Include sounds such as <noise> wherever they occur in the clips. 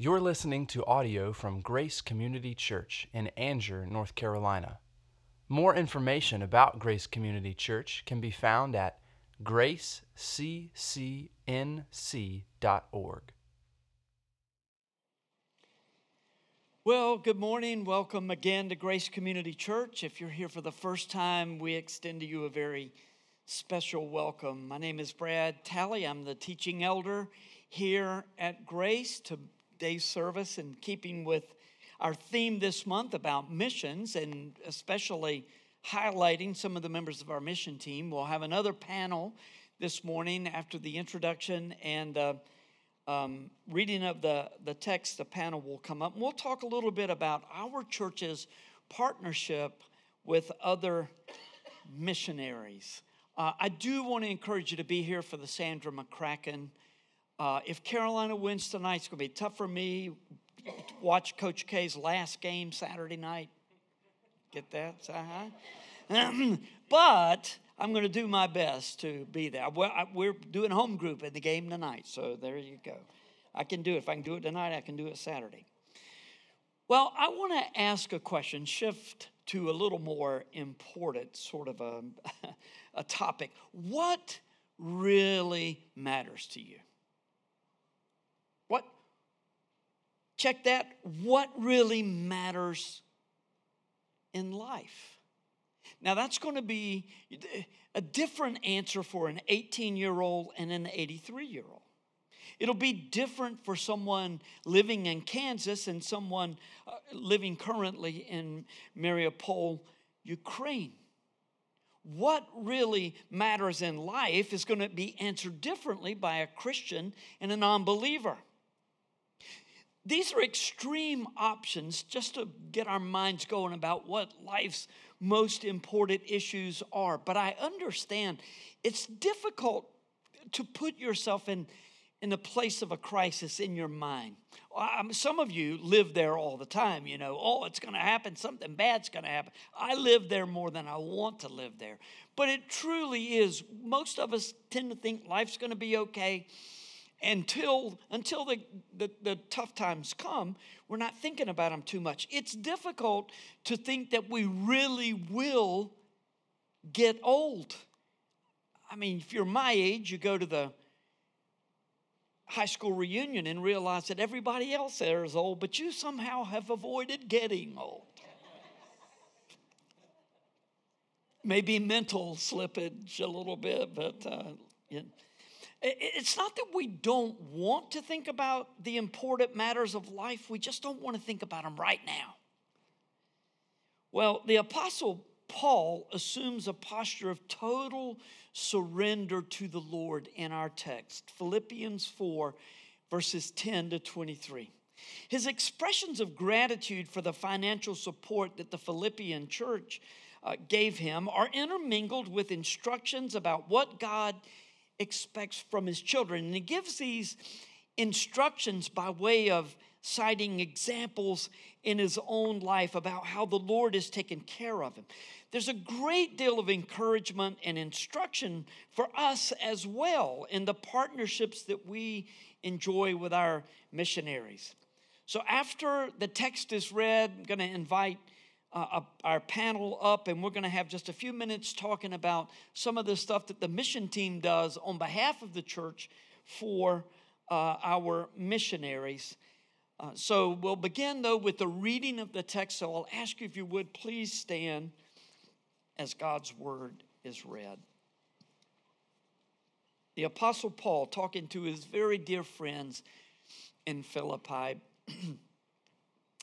You're listening to audio from Grace Community Church in Angier, North Carolina. More information about Grace Community Church can be found at graceccnc.org. Well, good morning. Welcome again to Grace Community Church. If you're here for the first time, we extend to you a very special welcome. My name is Brad Talley. I'm the teaching elder here at Grace. Today's service, in keeping with our theme this month about missions and especially highlighting some of the members of our mission team. We'll have another panel this morning after the introduction and uh, um, reading of the, the text, the panel will come up. And we'll talk a little bit about our church's partnership with other missionaries. Uh, I do want to encourage you to be here for the Sandra McCracken. Uh, if Carolina wins tonight, it's going to be tough for me. Watch Coach K's last game Saturday night. Get that? Uh-huh. <clears throat> but I'm going to do my best to be there. We're doing home group in the game tonight, so there you go. I can do it. If I can do it tonight, I can do it Saturday. Well, I want to ask a question, shift to a little more important sort of a, <laughs> a topic. What really matters to you? What? Check that. What really matters in life? Now, that's going to be a different answer for an 18 year old and an 83 year old. It'll be different for someone living in Kansas and someone uh, living currently in Mariupol, Ukraine. What really matters in life is going to be answered differently by a Christian and a non believer. These are extreme options just to get our minds going about what life's most important issues are. But I understand it's difficult to put yourself in, in the place of a crisis in your mind. some of you live there all the time, you know, oh, it's going to happen, something bad's going to happen. I live there more than I want to live there. But it truly is. Most of us tend to think life's going to be okay until until the, the, the, tough times come we're not thinking about them too much. It's difficult to think that we really will get old. I mean if you're my age you go to the high school reunion and realize that everybody else there is old but you somehow have avoided getting old. Maybe mental slippage a little bit but uh, it's not that we don't want to think about the important matters of life, we just don't want to think about them right now. Well, the Apostle Paul assumes a posture of total surrender to the Lord in our text, Philippians 4, verses 10 to 23. His expressions of gratitude for the financial support that the Philippian church uh, gave him are intermingled with instructions about what God expects from his children. And he gives these instructions by way of citing examples in his own life about how the Lord has taken care of him. There's a great deal of encouragement and instruction for us as well in the partnerships that we enjoy with our missionaries. So, after the text is read, I'm going to invite uh, our panel up, and we're going to have just a few minutes talking about some of the stuff that the mission team does on behalf of the church for uh, our missionaries. Uh, so we'll begin, though, with the reading of the text. So I'll ask you if you would please stand as God's word is read. The Apostle Paul, talking to his very dear friends in Philippi, <clears throat>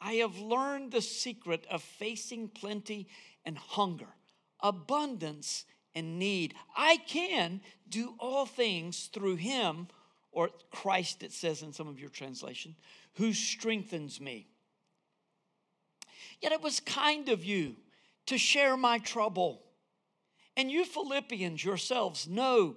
I have learned the secret of facing plenty and hunger, abundance and need. I can do all things through him or Christ, it says in some of your translation, who strengthens me. Yet it was kind of you to share my trouble. And you Philippians yourselves know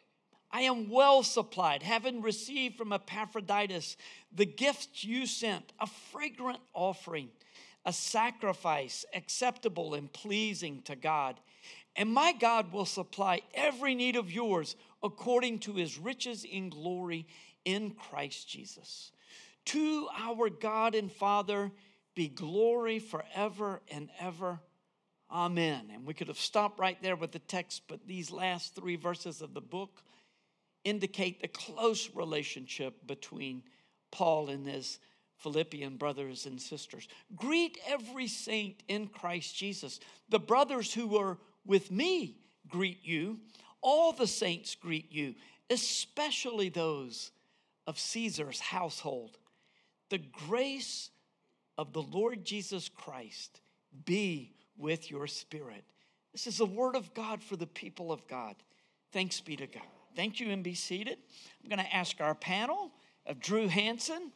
I am well supplied, having received from Epaphroditus the gifts you sent, a fragrant offering, a sacrifice acceptable and pleasing to God. And my God will supply every need of yours according to his riches in glory in Christ Jesus. To our God and Father be glory forever and ever. Amen. And we could have stopped right there with the text, but these last three verses of the book indicate the close relationship between Paul and his Philippian brothers and sisters. Greet every saint in Christ Jesus. The brothers who are with me greet you. All the saints greet you, especially those of Caesar's household. The grace of the Lord Jesus Christ be with your spirit. This is the word of God for the people of God. Thanks be to God. Thank you and be seated. I'm going to ask our panel of Drew Hanson,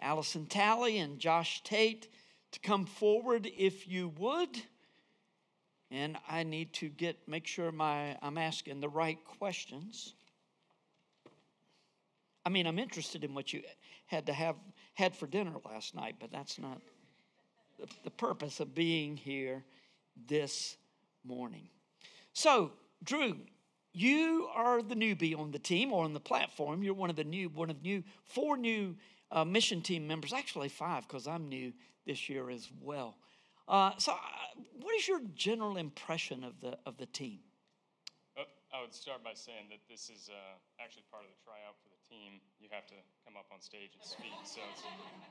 Allison Talley, and Josh Tate to come forward if you would. And I need to get make sure my I'm asking the right questions. I mean, I'm interested in what you had to have had for dinner last night, but that's not the, the purpose of being here this morning. So, Drew, you are the newbie on the team or on the platform. You're one of the new, one of new, four new uh, mission team members. Actually, five because I'm new this year as well. Uh, so, uh, what is your general impression of the of the team? Uh, I would start by saying that this is uh, actually part of the tryout for the team. You have to come up on stage and speak, so it's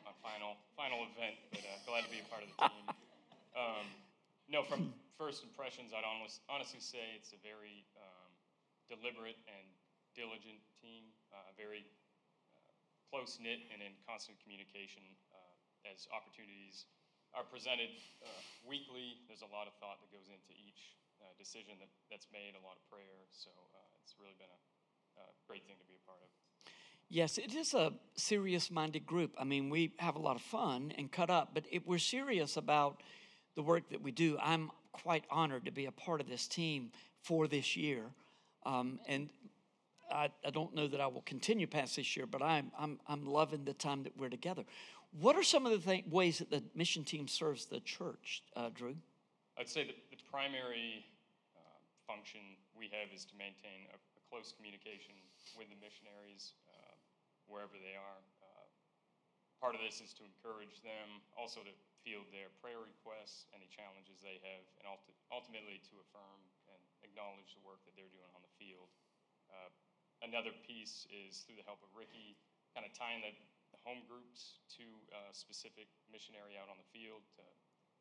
a final final event. But uh, glad to be a part of the team. <laughs> Um, no, from first impressions, I'd honest, honestly say it's a very um, deliberate and diligent team, uh, very uh, close knit and in constant communication uh, as opportunities are presented uh, weekly. There's a lot of thought that goes into each decision that, that's made, a lot of prayer. So it's really been a, a great thing to be a part of. Yes, it is a serious minded group. I mean, we have a lot of fun and cut up, but it, we're serious about the work that we do. I'm quite honored to be a part of this team for this year. Um, and I, I, don't know that I will continue past this year, but I'm, I'm, I'm loving the time that we're together. What are some of the th- ways that the mission team serves the church, uh, Drew? I'd say that the primary uh, function we have is to maintain a, a close communication with the missionaries uh, wherever they are. Uh, part of this is to encourage them, also to field their prayer requests, any challenges they have, and ulti- ultimately to affirm acknowledge the work that they're doing on the field. Uh, another piece is through the help of Ricky, kind of tying the home groups to a specific missionary out on the field to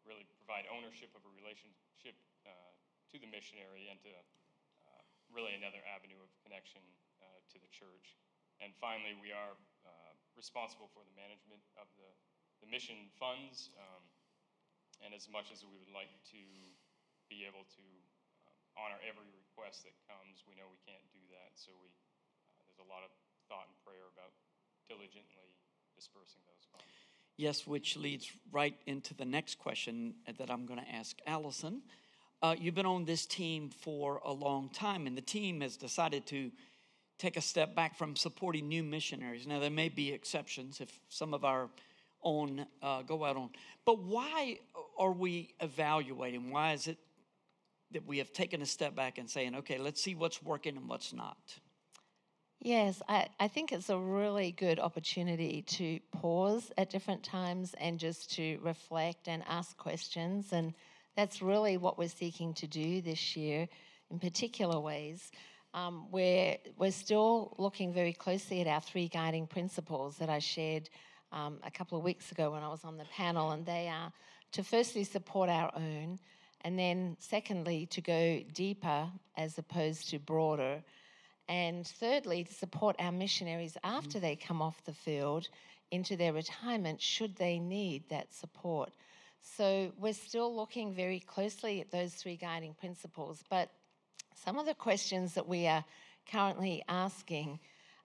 really provide ownership of a relationship uh, to the missionary and to uh, really another avenue of connection uh, to the church. And finally, we are uh, responsible for the management of the, the mission funds. Um, and as much as we would like to be able to honor every request that comes, we know we can't do that. So we, uh, there's a lot of thought and prayer about diligently dispersing those funds. Yes, which leads right into the next question that I'm going to ask Allison. Uh, you've been on this team for a long time, and the team has decided to take a step back from supporting new missionaries. Now, there may be exceptions if some of our own uh, go out on, but why are we evaluating? Why is it that we have taken a step back and saying, okay, let's see what's working and what's not? Yes, I, I think it's a really good opportunity to pause at different times and just to reflect and ask questions. And that's really what we're seeking to do this year in particular ways. Um, we're, we're still looking very closely at our three guiding principles that I shared um, a couple of weeks ago when I was on the panel, and they are to firstly support our own, and then secondly to go deeper as opposed to broader, and thirdly to support our missionaries after they come off the field into their retirement should they need that support. So we're still looking very closely at those three guiding principles, but some of the questions that we are currently asking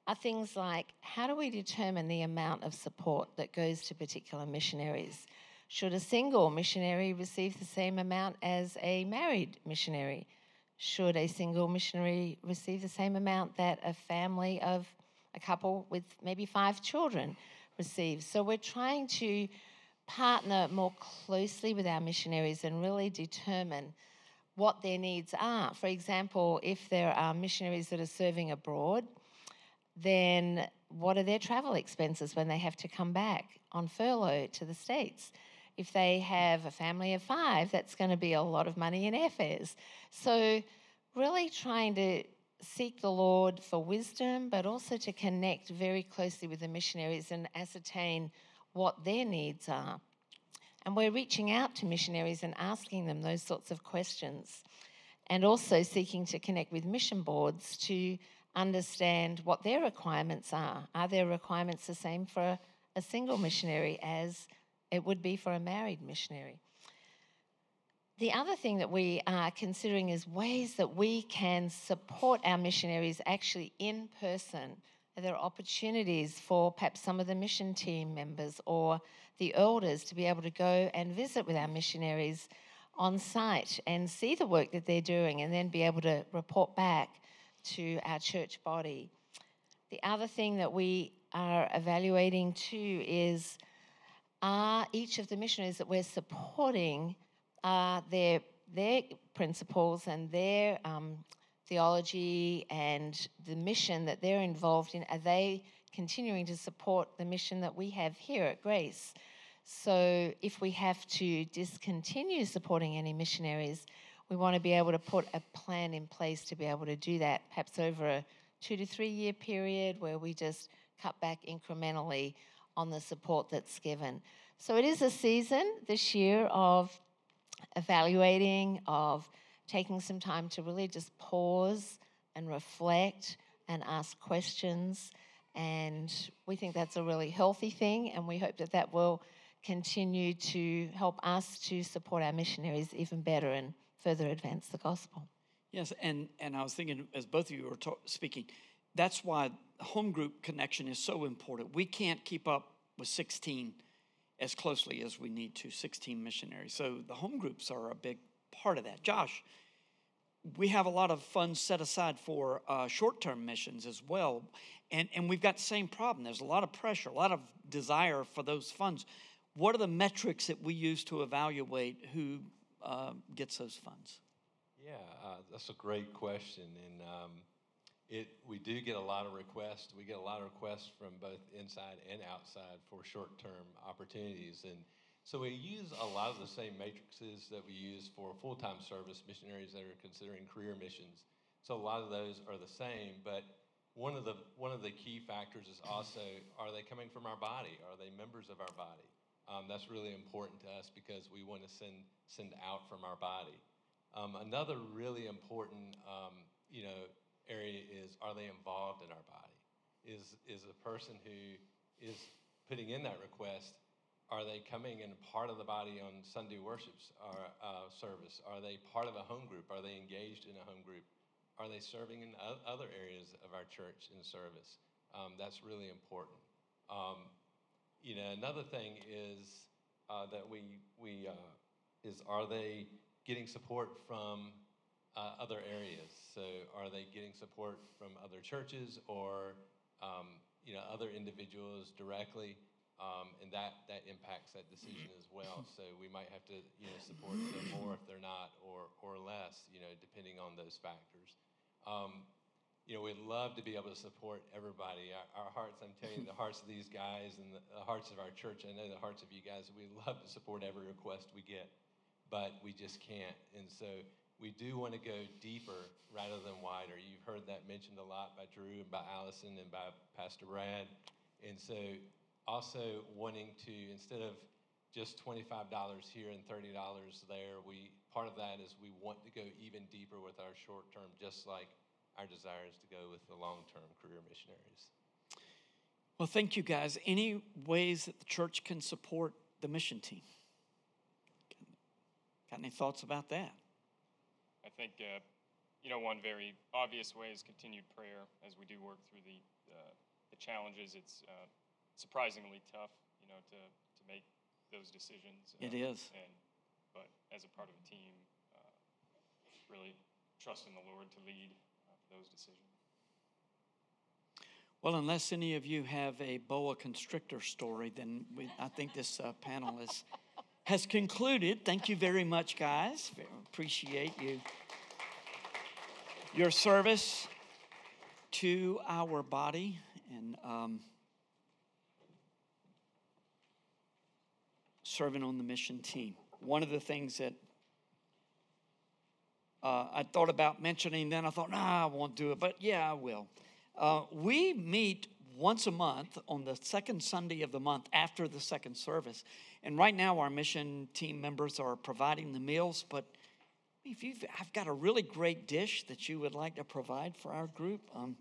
are things like how do we determine the amount of support that goes to particular missionaries? Should a single missionary receive the same amount as a married missionary? Should a single missionary receive the same amount that a family of a couple with maybe five children receives? So we're trying to partner more closely with our missionaries and really determine what their needs are. For example, if there are missionaries that are serving abroad, then what are their travel expenses when they have to come back on furlough to the States? If they have a family of five, that's going to be a lot of money in airfares. So, really trying to seek the Lord for wisdom, but also to connect very closely with the missionaries and ascertain what their needs are. And we're reaching out to missionaries and asking them those sorts of questions, and also seeking to connect with mission boards to understand what their requirements are. Are their requirements the same for a single missionary as it would be for a married missionary? The other thing that we are considering is ways that we can support our missionaries actually in person. There are there opportunities for perhaps some of the mission team members or the elders to be able to go and visit with our missionaries on site and see the work that they're doing and then be able to report back to our church body. The other thing that we are evaluating too is are each of the missionaries that we're supporting are their their principles and their um, theology and the mission that they're involved in are they continuing to support the mission that we have here at Grace. So, if we have to discontinue supporting any missionaries, we want to be able to put a plan in place to be able to do that, perhaps over a two to three year period where we just cut back incrementally on the support that's given. So, it is a season this year of evaluating, of taking some time to really just pause and reflect and ask questions and we think that's a really healthy thing, and we hope that that will continue to help us to support our missionaries even better and further advance the gospel. Yes, and, and I was thinking, as both of you were ta- speaking, that's why home group connection is so important. We can't keep up with 16 as closely as we need to, 16 missionaries. So the home groups are a big part of that. Josh, we have a lot of funds set aside for uh, short term missions as well. And, and we've got the same problem. There's a lot of pressure, a lot of desire for those funds. What are the metrics that we use to evaluate who uh, gets those funds? Yeah, uh, that's a great question. And um, it, we do get a lot of requests. We get a lot of requests from both inside and outside for short term opportunities. And so we use a lot of the same matrices that we use for full-time service missionaries that are considering career missions. So a lot of those are the same, but one of the one of the key factors is also are they coming from our body? Are they members of our body? Um, that's really important to us because we want to send send out from our body. Um, another really important um, you know area is are they involved in our body? Is is a person who is putting in that request are they coming and part of the body on Sunday worship or, uh, service? Are they part of a home group? Are they engaged in a home group? Are they serving in other areas of our church in service? Um, that's really important. Um, you know, another thing is uh, that we we uh, is are they getting support from uh, other areas? So are they getting support from other churches or um, you know other individuals directly? Um, and that, that impacts that decision as well. <clears throat> So we might have to you know support them more if they're not, or or less, you know, depending on those factors. Um, you know, we'd love to be able to support everybody. Our, our hearts, I'm telling you, the hearts of these guys and the, the hearts of our church. I know the hearts of you guys. We love to support every request we get, but we just can't. And so we do want to go deeper rather than wider. You've heard that mentioned a lot by Drew and by Allison and by Pastor Brad. And so also wanting to, instead of just $25 here and $30 there, we, part of that is we want to go even deeper with our short term, just like our desire is to go with the long term career missionaries. Well, thank you guys. Any ways that the church can support the mission team? Got any thoughts about that? I think, uh, you know, one very obvious way is continued prayer as we do work through the, uh, the challenges. It's uh, surprisingly tough, you know, to, to make those decisions. It is. And, but as a part of a team, uh, really trust in the Lord to lead uh, those decisions. Well, unless any of you have a boa constrictor story, then we, I think this uh, panel is, has concluded. Thank you very much, guys. Appreciate you. Your service to our body and um, serving on the mission team. One of the things that uh, I thought about mentioning, then I thought, nah, I won't do it, but yeah, I will. Uh, we meet once a month on the second Sunday of the month after the second service. And right now, our mission team members are providing the meals. But if you've I've got a really great dish that you would like to provide for our group, um,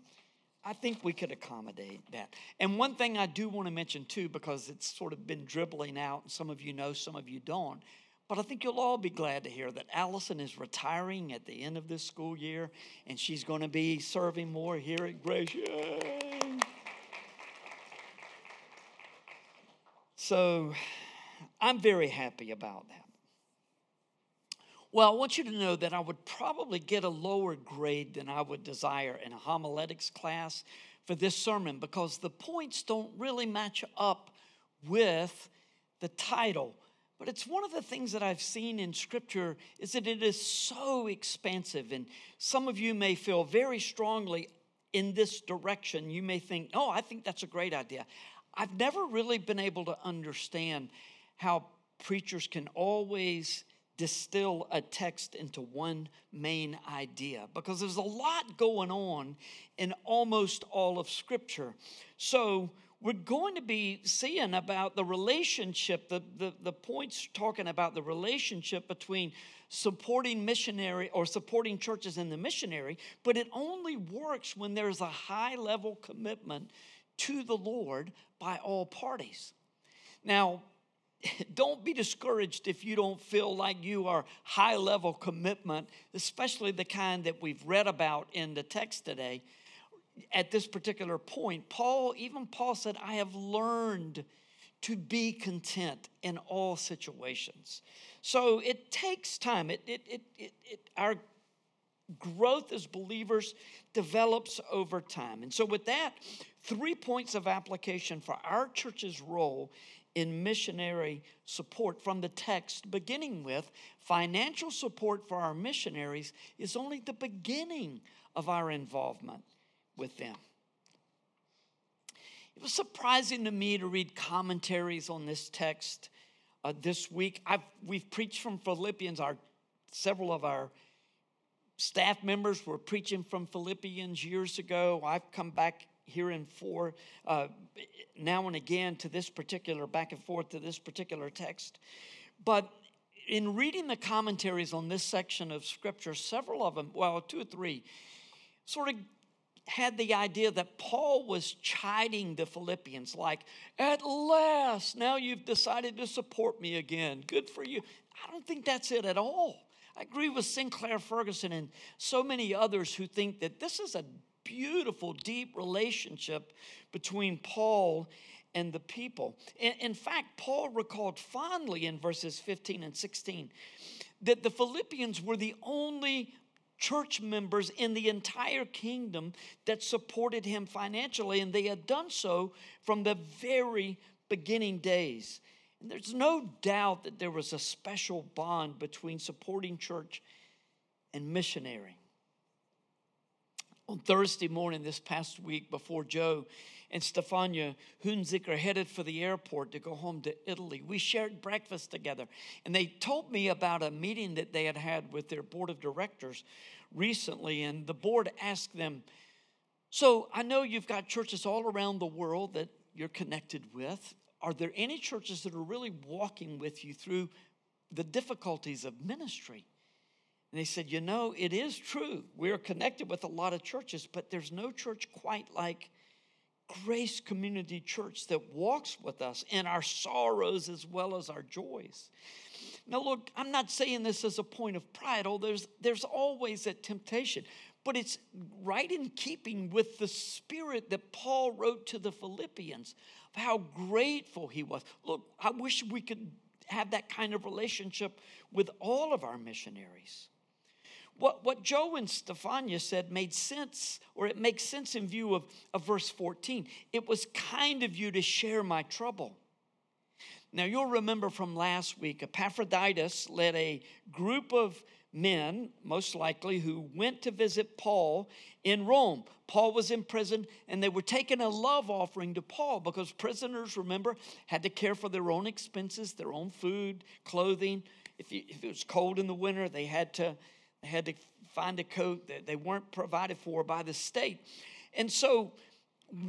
I think we could accommodate that. And one thing I do want to mention too, because it's sort of been dribbling out, and some of you know, some of you don't. But I think you'll all be glad to hear that Allison is retiring at the end of this school year, and she's going to be serving more here at Grace. Yay! So I'm very happy about that. Well, I want you to know that I would probably get a lower grade than I would desire in a homiletics class for this sermon because the points don't really match up with the title but it's one of the things that I've seen in Scripture is that it is so expansive. And some of you may feel very strongly in this direction. You may think, oh, I think that's a great idea. I've never really been able to understand how preachers can always distill a text into one main idea because there's a lot going on in almost all of Scripture. So, we're going to be seeing about the relationship, the, the, the points talking about the relationship between supporting missionary or supporting churches in the missionary, but it only works when there's a high level commitment to the Lord by all parties. Now, <laughs> don't be discouraged if you don't feel like you are high level commitment, especially the kind that we've read about in the text today at this particular point, Paul, even Paul said, I have learned to be content in all situations. So it takes time. It, it, it, it, it, our growth as believers develops over time. And so, with that, three points of application for our church's role in missionary support from the text, beginning with financial support for our missionaries, is only the beginning of our involvement with them. It was surprising to me to read commentaries on this text uh, this week. I've, we've preached from Philippians. Our several of our staff members were preaching from Philippians years ago. I've come back here and for uh, now and again to this particular back and forth to this particular text, but in reading the commentaries on this section of scripture, several of them, well, two or three, sort of had the idea that Paul was chiding the Philippians, like, at last, now you've decided to support me again. Good for you. I don't think that's it at all. I agree with Sinclair Ferguson and so many others who think that this is a beautiful, deep relationship between Paul and the people. In, in fact, Paul recalled fondly in verses 15 and 16 that the Philippians were the only church members in the entire kingdom that supported him financially, and they had done so from the very beginning days. And there's no doubt that there was a special bond between supporting church and missionary. On Thursday morning this past week, before Joe and Stefania Hunziker headed for the airport to go home to Italy. We shared breakfast together, and they told me about a meeting that they had had with their board of directors recently, and the board asked them, So I know you've got churches all around the world that you're connected with, are there any churches that are really walking with you through the difficulties of ministry? And they said, You know, it is true. We're connected with a lot of churches, but there's no church quite like Grace Community Church that walks with us in our sorrows as well as our joys. Now, look, I'm not saying this as a point of pride, although there's, there's always that temptation, but it's right in keeping with the spirit that Paul wrote to the Philippians how grateful he was. Look, I wish we could have that kind of relationship with all of our missionaries. What, what Joe and Stefania said made sense, or it makes sense in view of, of verse 14. It was kind of you to share my trouble. Now, you'll remember from last week, Epaphroditus led a group of men, most likely, who went to visit Paul in Rome. Paul was in prison, and they were taking a love offering to Paul because prisoners, remember, had to care for their own expenses, their own food, clothing. If, you, if it was cold in the winter, they had to, they had to find a coat that they weren't provided for by the state. And so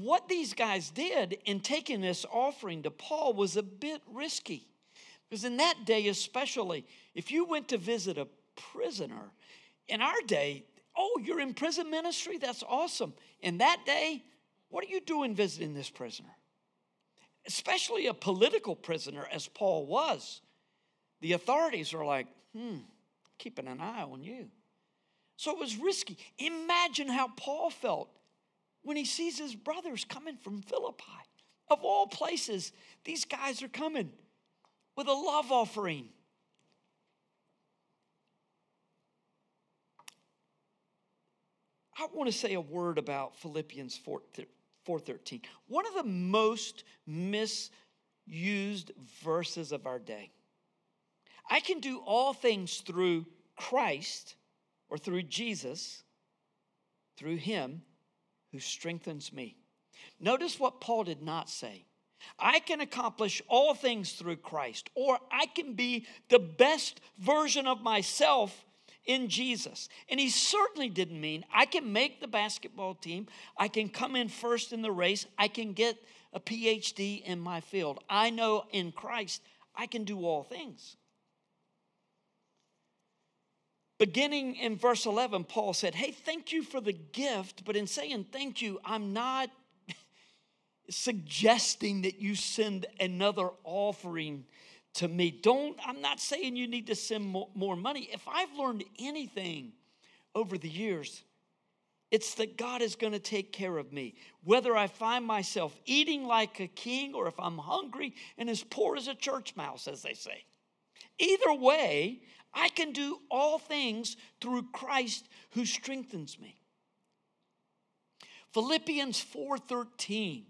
what these guys did in taking this offering to Paul was a bit risky. Because in that day, especially, if you went to visit a prisoner, in our day, oh, you're in prison ministry? That's awesome. In that day, what are you doing visiting this prisoner? Especially a political prisoner, as Paul was. The authorities are like, hmm, keeping an eye on you. So it was risky. Imagine how Paul felt when he sees his brothers coming from Philippi. Of all places, these guys are coming with a love offering. I want to say a word about Philippians 4, 4:13. One of the most misused verses of our day. I can do all things through Christ or through Jesus, through him who strengthens me. Notice what Paul did not say. I can accomplish all things through Christ, or I can be the best version of myself in Jesus. And he certainly didn't mean I can make the basketball team, I can come in first in the race, I can get a PhD in my field. I know in Christ I can do all things. Beginning in verse 11, Paul said, Hey, thank you for the gift, but in saying thank you, I'm not <laughs> suggesting that you send another offering to me. Don't, I'm not saying you need to send more, more money. If I've learned anything over the years, it's that God is going to take care of me. Whether I find myself eating like a king or if I'm hungry and as poor as a church mouse, as they say. Either way, I can do all things through Christ who strengthens me. Philippians 4:13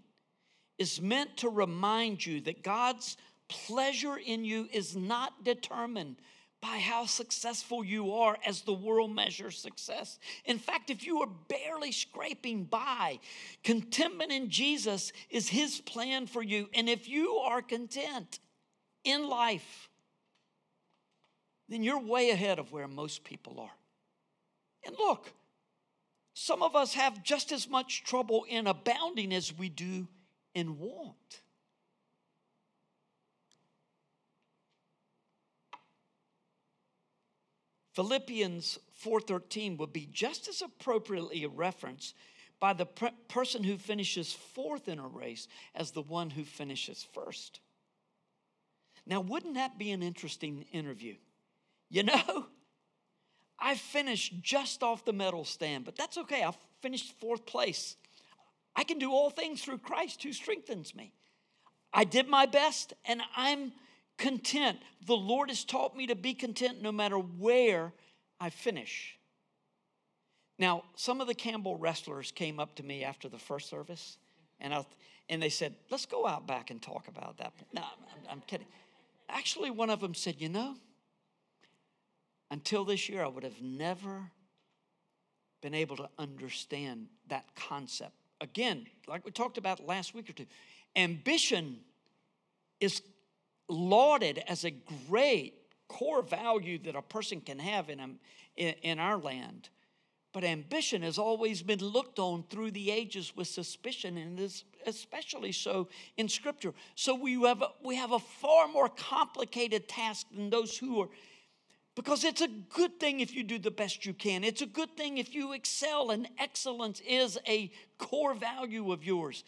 is meant to remind you that God's pleasure in you is not determined by how successful you are as the world measures success. In fact, if you are barely scraping by, contentment in Jesus is his plan for you. And if you are content in life, then you're way ahead of where most people are. And look, some of us have just as much trouble in abounding as we do in want. Philippians 4:13 would be just as appropriately a reference by the person who finishes fourth in a race as the one who finishes first. Now, wouldn't that be an interesting interview? You know, <laughs> I finished just off the medal stand, but that's okay. I finished fourth place. I can do all things through Christ who strengthens me. I did my best and I'm content. The Lord has taught me to be content no matter where I finish. Now, some of the Campbell wrestlers came up to me after the first service and, I, and they said, Let's go out back and talk about that. No, I'm, I'm kidding. Actually, one of them said, You know, until this year, I would have never been able to understand that concept. Again, like we talked about last week or two, ambition is lauded as a great core value that a person can have in, in, in our land. But ambition has always been looked on through the ages with suspicion and is especially so in Scripture. So we have a, we have a far more complicated task than those who are. Because it's a good thing if you do the best you can. It's a good thing if you excel, and excellence is a core value of yours.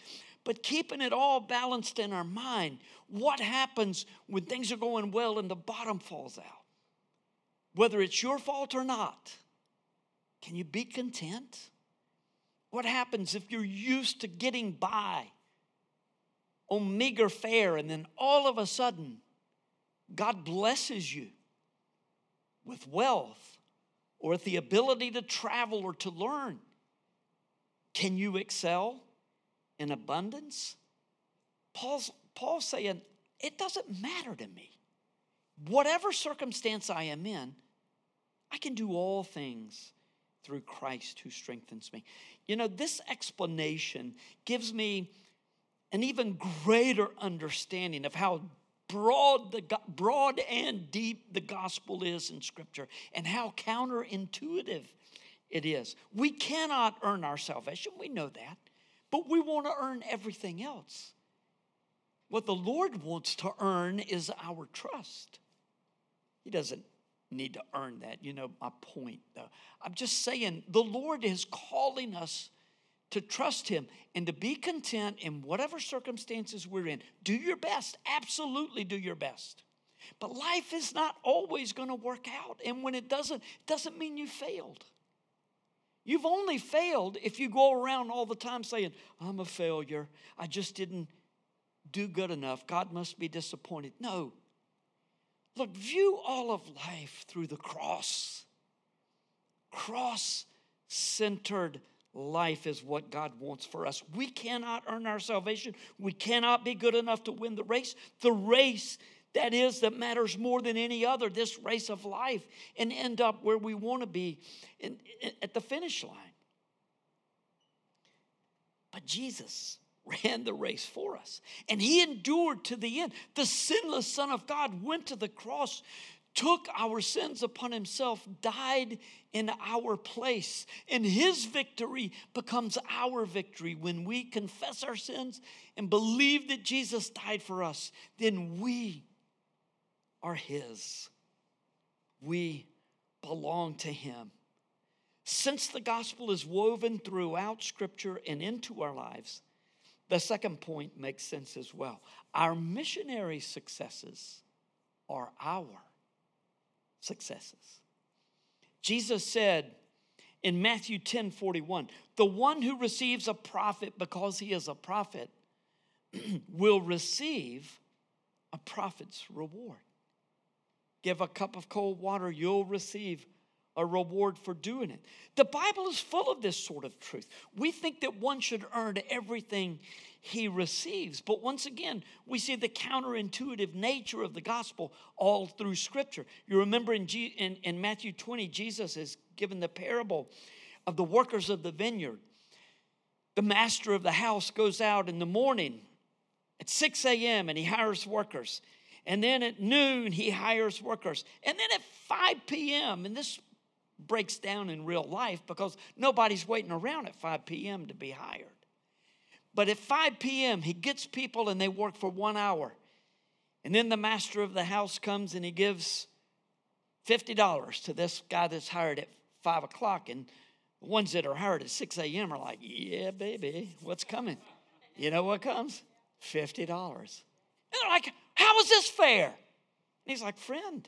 But keeping it all balanced in our mind, what happens when things are going well and the bottom falls out? Whether it's your fault or not, can you be content? What happens if you're used to getting by on meager fare and then all of a sudden God blesses you with wealth or with the ability to travel or to learn? Can you excel in abundance? Paul's, Paul's saying, it doesn't matter to me. Whatever circumstance I am in, I can do all things through Christ who strengthens me. You know, this explanation gives me an even greater understanding of how broad the broad and deep the gospel is in scripture and how counterintuitive it is. We cannot earn our salvation, we know that, but we want to earn everything else. What the Lord wants to earn is our trust. He doesn't need to earn that. You know my point, though. I'm just saying the Lord is calling us to trust Him and to be content in whatever circumstances we're in. Do your best, absolutely do your best. But life is not always going to work out. And when it doesn't, it doesn't mean you failed. You've only failed if you go around all the time saying, I'm a failure. I just didn't do good enough. God must be disappointed. No, Look, view all of life through the cross. Cross centered life is what God wants for us. We cannot earn our salvation. We cannot be good enough to win the race. The race that is that matters more than any other, this race of life, and end up where we want to be in, in, at the finish line. But Jesus <laughs> ran the race for us. And he endured to the end. The sinless Son of God went to the cross, took our sins upon himself, died in our place. And his victory becomes our victory. When we confess our sins and believe that Jesus died for us, then we are his. We belong to him. Since the gospel is woven throughout Scripture and into our lives, the second point makes sense as well. Our missionary successes are our successes. Jesus said in Matthew 10 41, the one who receives a prophet because he is a prophet <clears throat> will receive a prophet's reward. Give a cup of cold water, you'll receive a reward for doing it. The Bible is full of this sort of truth. We think that one should earn everything he receives. But once again, we see the counterintuitive nature of the gospel all through Scripture. You remember in, G- in, in Matthew 20, Jesus is given the parable of the workers of the vineyard. The master of the house goes out in the morning at 6 a.m. and he hires workers. And then at noon, he hires workers. And then at 5 p.m., and this breaks down in real life because nobody's waiting around at 5 p.m. to be hired. But at 5 p.m., he gets people and they work for one hour. And then the master of the house comes and he gives $50 to this guy that's hired at 5 o'clock. And the ones that are hired at 6 a.m. are like, yeah, baby, what's coming? You know what comes? $50. And they're like, how is this fair? And he's like, friend,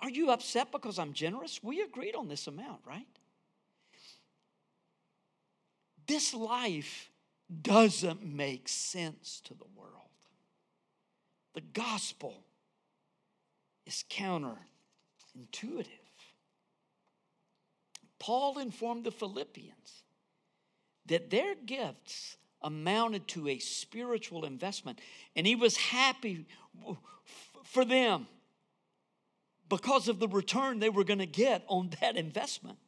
are you upset because I'm generous? We agreed on this amount, right? This life doesn't make sense to the world. The gospel is counterintuitive. Paul informed the Philippians that their gifts amounted to a spiritual investment, and he was happy for them because of the return they were going to get on <laughs> that investment.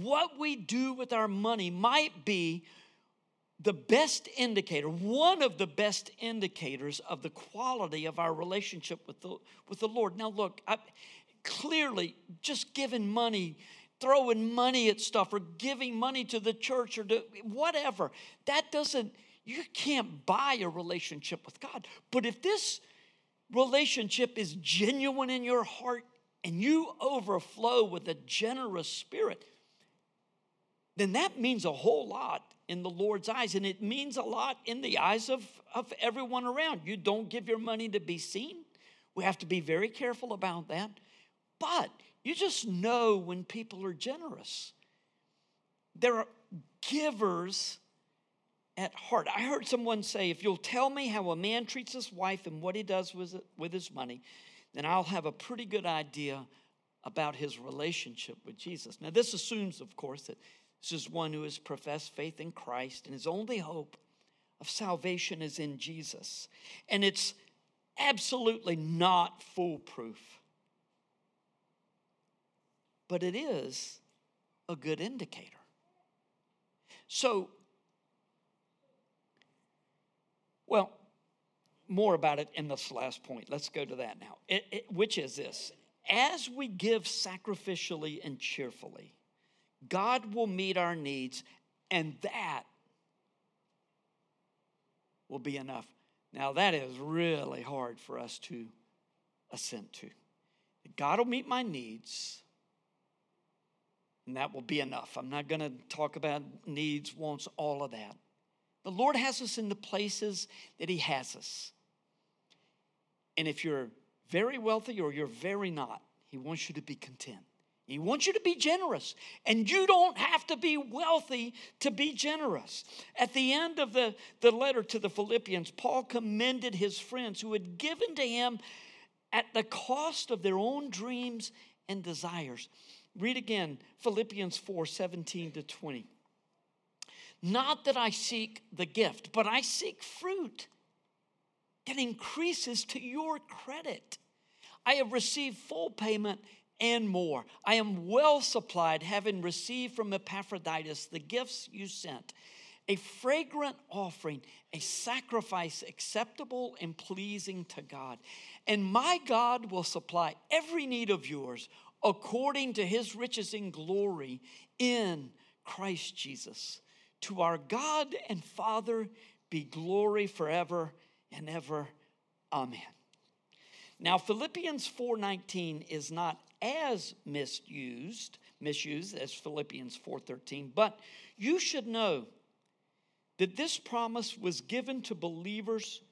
What we do with our money might be the best indicator, one of the best indicators of the quality of our relationship with the, with the Lord. Now, look, I, clearly, just giving money, throwing money at stuff, or giving money to the church, or to whatever, that doesn't You can't buy a relationship with God. But if this relationship is genuine in your heart and you overflow with a generous spirit, then that means a whole lot in the Lord's eyes. And it means a lot in the eyes of, of everyone around. You don't give your money to be seen. We have to be very careful about that. But you just know when people are generous. There are givers at heart. I heard someone say, if you'll tell me how a man treats his wife and what he does with, it, with his money, then I'll have a pretty good idea about his relationship with Jesus. Now, this assumes, of course, that this is one who has professed faith in Christ and his only hope of salvation is in Jesus. And it's absolutely not foolproof, but it is a good indicator. So, well, more about it in this last point. Let's go to that now, it, it, which is this as we give sacrificially and cheerfully, God will meet our needs, and that will be enough. Now, that is really hard for us to assent to. God will meet my needs, and that will be enough. I'm not going to talk about needs, wants, all of that. The Lord has us in the places that He has us. And if you're very wealthy or you're very not, He wants you to be content. He wants you to be generous. And you don't have to be wealthy to be generous. At the end of the, the letter to the Philippians, Paul commended his friends who had given to him at the cost of their own dreams and desires. Read again Philippians 4 17 to 20. Not that I seek the gift, but I seek fruit that increases to your credit. I have received full payment and more. I am well supplied, having received from Epaphroditus the gifts you sent a fragrant offering, a sacrifice acceptable and pleasing to God. And my God will supply every need of yours according to his riches in glory in Christ Jesus. To our God and Father be glory forever and ever. Amen. Now Philippians 4:19 is not as misused, misused as Philippians 4:13, but you should know that this promise was given to believers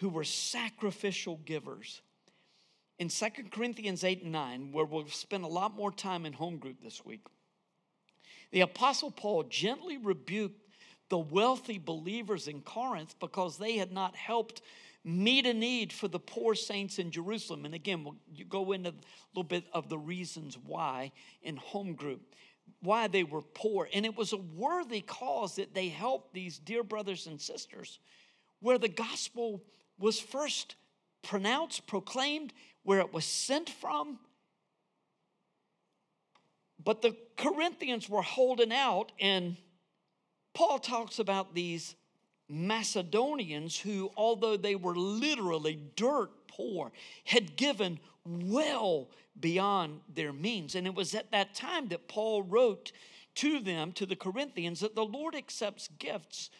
who were sacrificial givers. In 2 Corinthians 8 and 9, where we'll spend a lot more time in home group this week, the Apostle Paul gently rebuked the wealthy believers in Corinth because they had not helped meet a need for the poor saints in Jerusalem. And again, we'll go into a little bit of the reasons why in home group, why they were poor. And it was a worthy cause that they helped these dear brothers and sisters where the gospel was first pronounced, proclaimed, where it was sent from. But the Corinthians were holding out, and Paul talks about these Macedonians who, although they were literally dirt poor, had given well beyond their means. And it was at that time that Paul wrote to them, to the Corinthians, that the Lord accepts gifts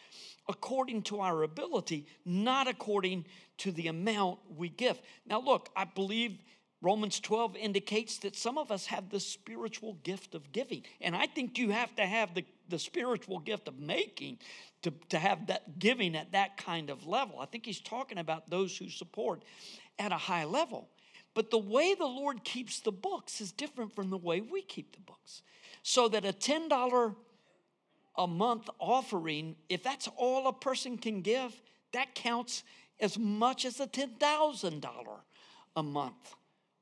according to our ability, not according to the amount we give. Now, look, I believe Romans 12 indicates that some of us have the spiritual gift of giving. And I think you have to have the, the spiritual gift of making to, to have that giving at that kind of level. I think he's talking about those who support at a high level. But the way the Lord keeps the books is different from the way we keep the books. So that a $10 a month offering, if that's all a person can give, that counts as much as a $10,000 a month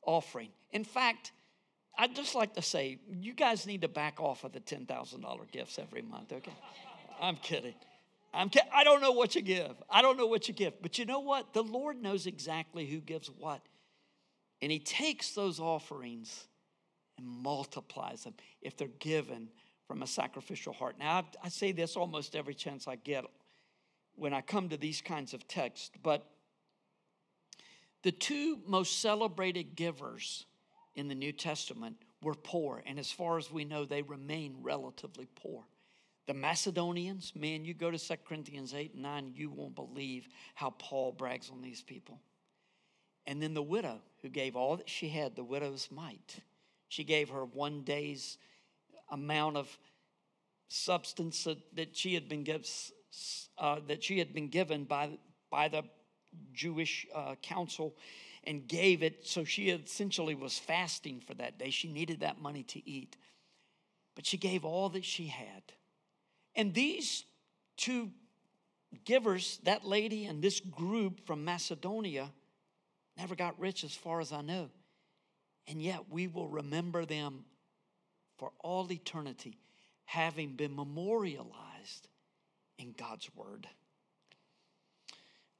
offering. In fact, I'd just like to say, you guys need to back off of the $10,000 gifts every month, okay? I'm kidding. I'm kidding. I don't know what you give. I don't know what you give. But you know what? The Lord knows exactly who gives what. And He takes those offerings and multiplies them if they're given from a sacrificial heart. Now, I, I say this almost every chance I get when I come to these kinds of texts, but the two most celebrated givers in the New Testament were poor, and as far as we know, they remain relatively poor. The Macedonians, man, you go to 2 Corinthians 8 and 9, you won't believe how Paul brags on these people. And then the widow who gave all that she had, the widow's mite. She gave her one day's amount of substance that, she had been uh, that she had been given by, by the Jewish uh, council and gave it. So she essentially was fasting for that day. She needed that money to eat. But she gave all that she had. And these two givers, that lady and this group from Macedonia, never got rich as far as I know. And yet we will remember them for all eternity, having been memorialized in God's Word.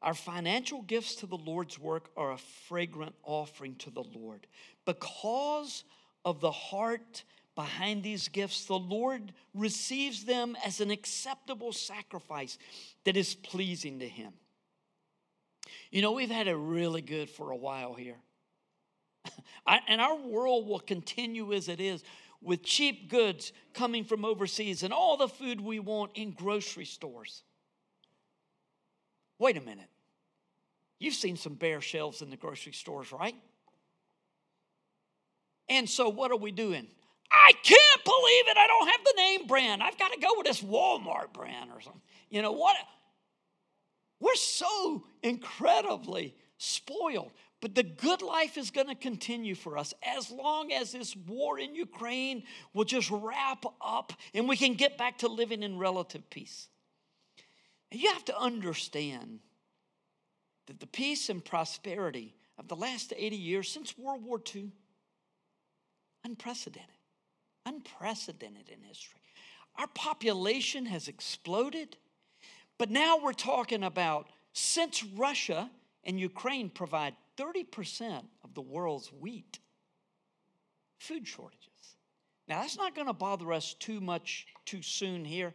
Our financial gifts to the Lord's work are a fragrant offering to the Lord. Because of the heart behind these gifts, the Lord receives them as an acceptable sacrifice that is pleasing to Him. You know, we've had it really good for a while here. <laughs> and our world will continue as it is with cheap goods coming from overseas and all the food we want in grocery stores. Wait a minute. You've seen some bare shelves in the grocery stores, right? And so, what are we doing? I can't believe it. I don't have the name brand. I've got to go with this Walmart brand or something. You know what? We're so incredibly spoiled. But the good life is going to continue for us as long as this war in Ukraine will just wrap up and we can get back to living in relative peace. And you have to understand that the peace and prosperity of the last 80 years since World War II, unprecedented, unprecedented in history. Our population has exploded, but now we're talking about since Russia and Ukraine provide 30% of the world's wheat, food shortages. Now, that's not going to bother us too much too soon here.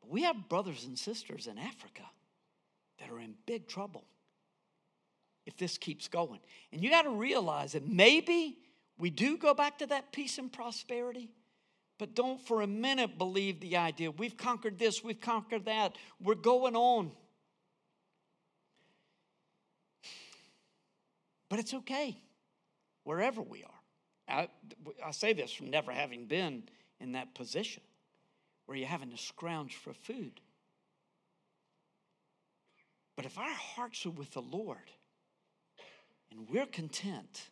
But we have brothers and sisters in Africa that are in big trouble if this keeps going. And you got to realize that maybe we do go back to that peace and prosperity, but don't for a minute believe the idea we've conquered this, we've conquered that, we're going on. But it's okay wherever we are. I, I say this from never having been in that position where you're having to scrounge for food. But if our hearts are with the Lord and we're content,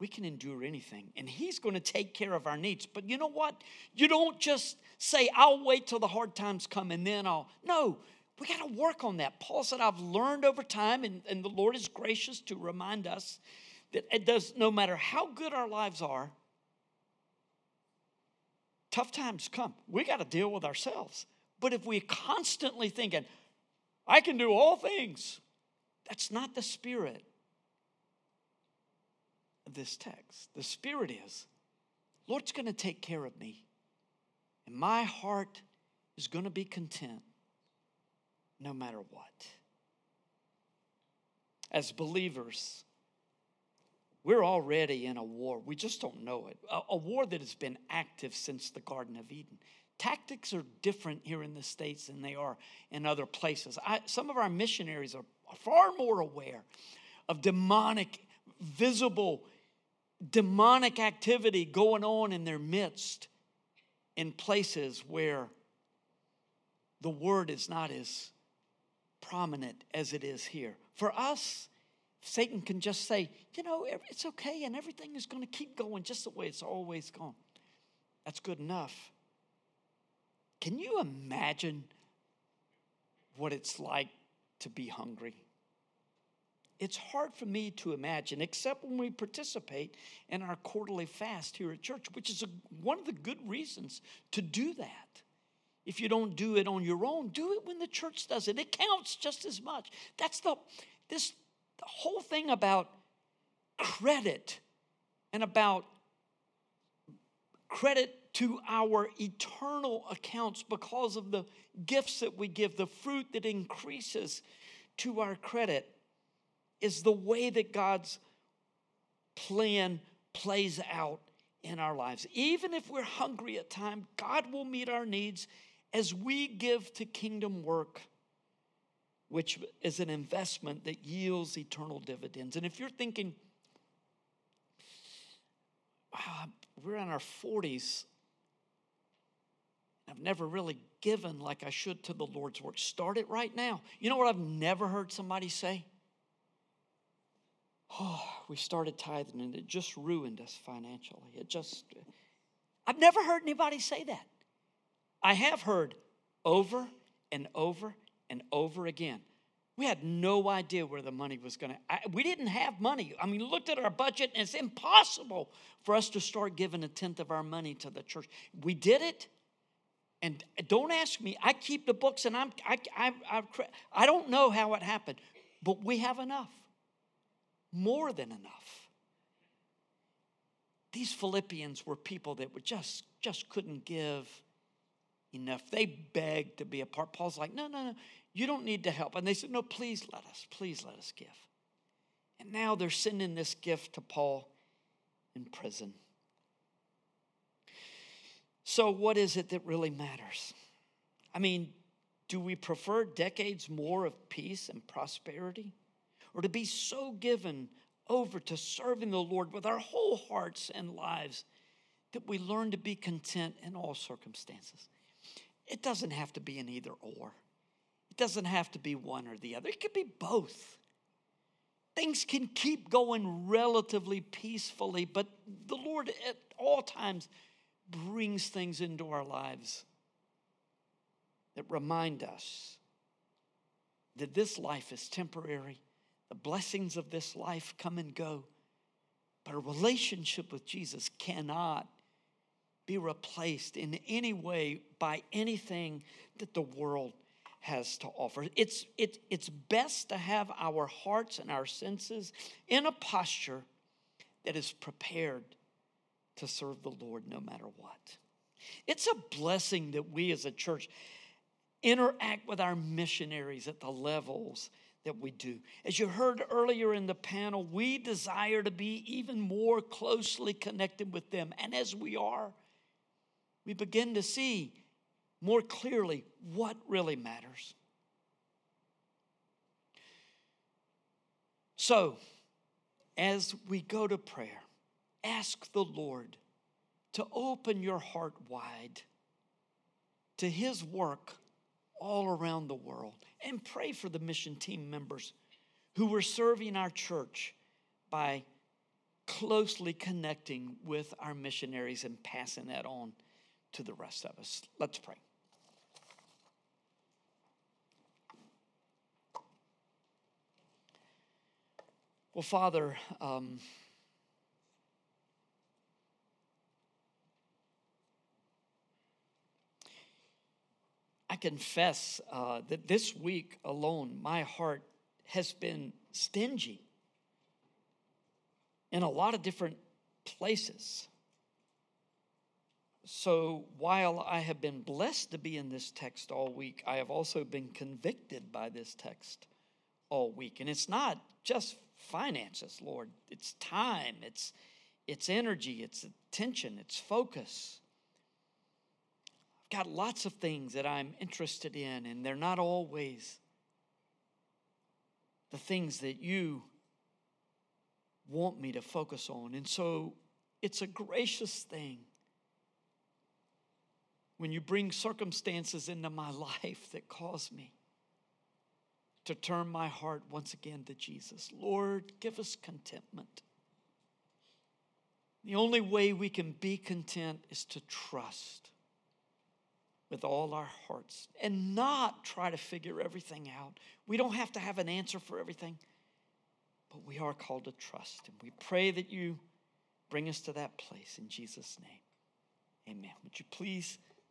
we can endure anything. And He's going to take care of our needs. But you know what? You don't just say, I'll wait till the hard times come and then I'll. No, we got to work on that. Paul said, I've learned over time, and, and the Lord is gracious to remind us that it does, no matter how good our lives are, tough times come. We got to deal with ourselves. But if we're constantly thinking, I can do all things. That's not the spirit of this text. The spirit is, Lord's going to take care of me, and my heart is going to be content no matter what. As believers, we're already in a war. We just don't know it. A, a, war that has been active since the Garden of Eden. Tactics are different here in the States than they are in other places. I, some of our missionaries are far more aware of demonic, visible, demonic activity going on in their midst in places where the word is not as prominent as it is here. For us, Satan can just say, you know, it's okay and everything is going to keep going just the way it's always gone. That's good enough. Can you imagine what it's like to be hungry? It's hard for me to imagine, except when we participate in our quarterly fast here at church, which is a, one of the good reasons to do that. If you don't do it on your own, do it when the church does it. It counts just as much. That's the this the whole thing about credit and about credit to our eternal accounts because of the gifts that we give, the fruit that increases to our credit, is the way that God's plan plays out in our lives. Even if we're hungry at times, God will meet our needs as we give to kingdom work, which is an investment that yields eternal dividends. And if you're thinking, wow, we're in our 40s, I've never really given like I should to the Lord's work. Start it right now. You know what I've never heard somebody say? Oh, we started tithing and it just ruined us financially. It just, I've never heard anybody say that. I have heard over and over and over again. We had no idea where the money was going to. We didn't have money. I mean, looked at our budget, and it's impossible for us to start giving a tenth of our money to the church. We did it, and don't ask me. I keep the books, and I'm I I I, I don't know how it happened, but we have enough, more than enough. These Philippians were people that were just just couldn't give enough. They begged to be a part. Paul's like, no, no, no, you don't need to help. And they said, no, please let us, please let us give. And now they're sending this gift to Paul in prison. So, what is it that really matters? I mean, do we prefer decades more of peace and prosperity? Or to be so given over to serving the Lord with our whole hearts and lives that we learn to be content in all circumstances? It doesn't have to be an either or. It doesn't have to be one or the other. It could be both. Things can keep going relatively peacefully, but the Lord at all times brings things into our lives that remind us that this life is temporary. The blessings of this life come and go. But a relationship with Jesus cannot be replaced in any way by anything that the world has to offer. It's, it, it's best to have our hearts and our senses in a posture that is prepared to serve the Lord no matter what. It's a blessing that we as a church interact with our missionaries at the levels that we do. As you heard earlier in the panel, we desire to be even more closely connected with them. And as we are, we begin to see more clearly what really matters. So, as we go to prayer, ask the Lord to open your heart wide to His work all around the world and pray for the mission team members who are serving our church by closely connecting with our missionaries and passing that on to the rest of us. Let's pray. Well, Father, um, I confess uh, that this week alone, my heart has been stingy in a lot of different places. So while I have been blessed to be in this text all week, I have also been convicted by this text all week. And it's not just finances, Lord, it's time, it's, it's energy, it's attention, it's focus. I've got lots of things that I'm interested in, and they're not always the things that you want me to focus on. And so it's a gracious thing when you bring circumstances into my life that cause me to turn my heart once again to Jesus. Lord, give us contentment. The only way we can be content is to trust with all our hearts and not try to figure everything out. We don't have to have an answer for everything, but we are called to trust. And we pray that you bring us to that place in Jesus' name. Amen. Would you please?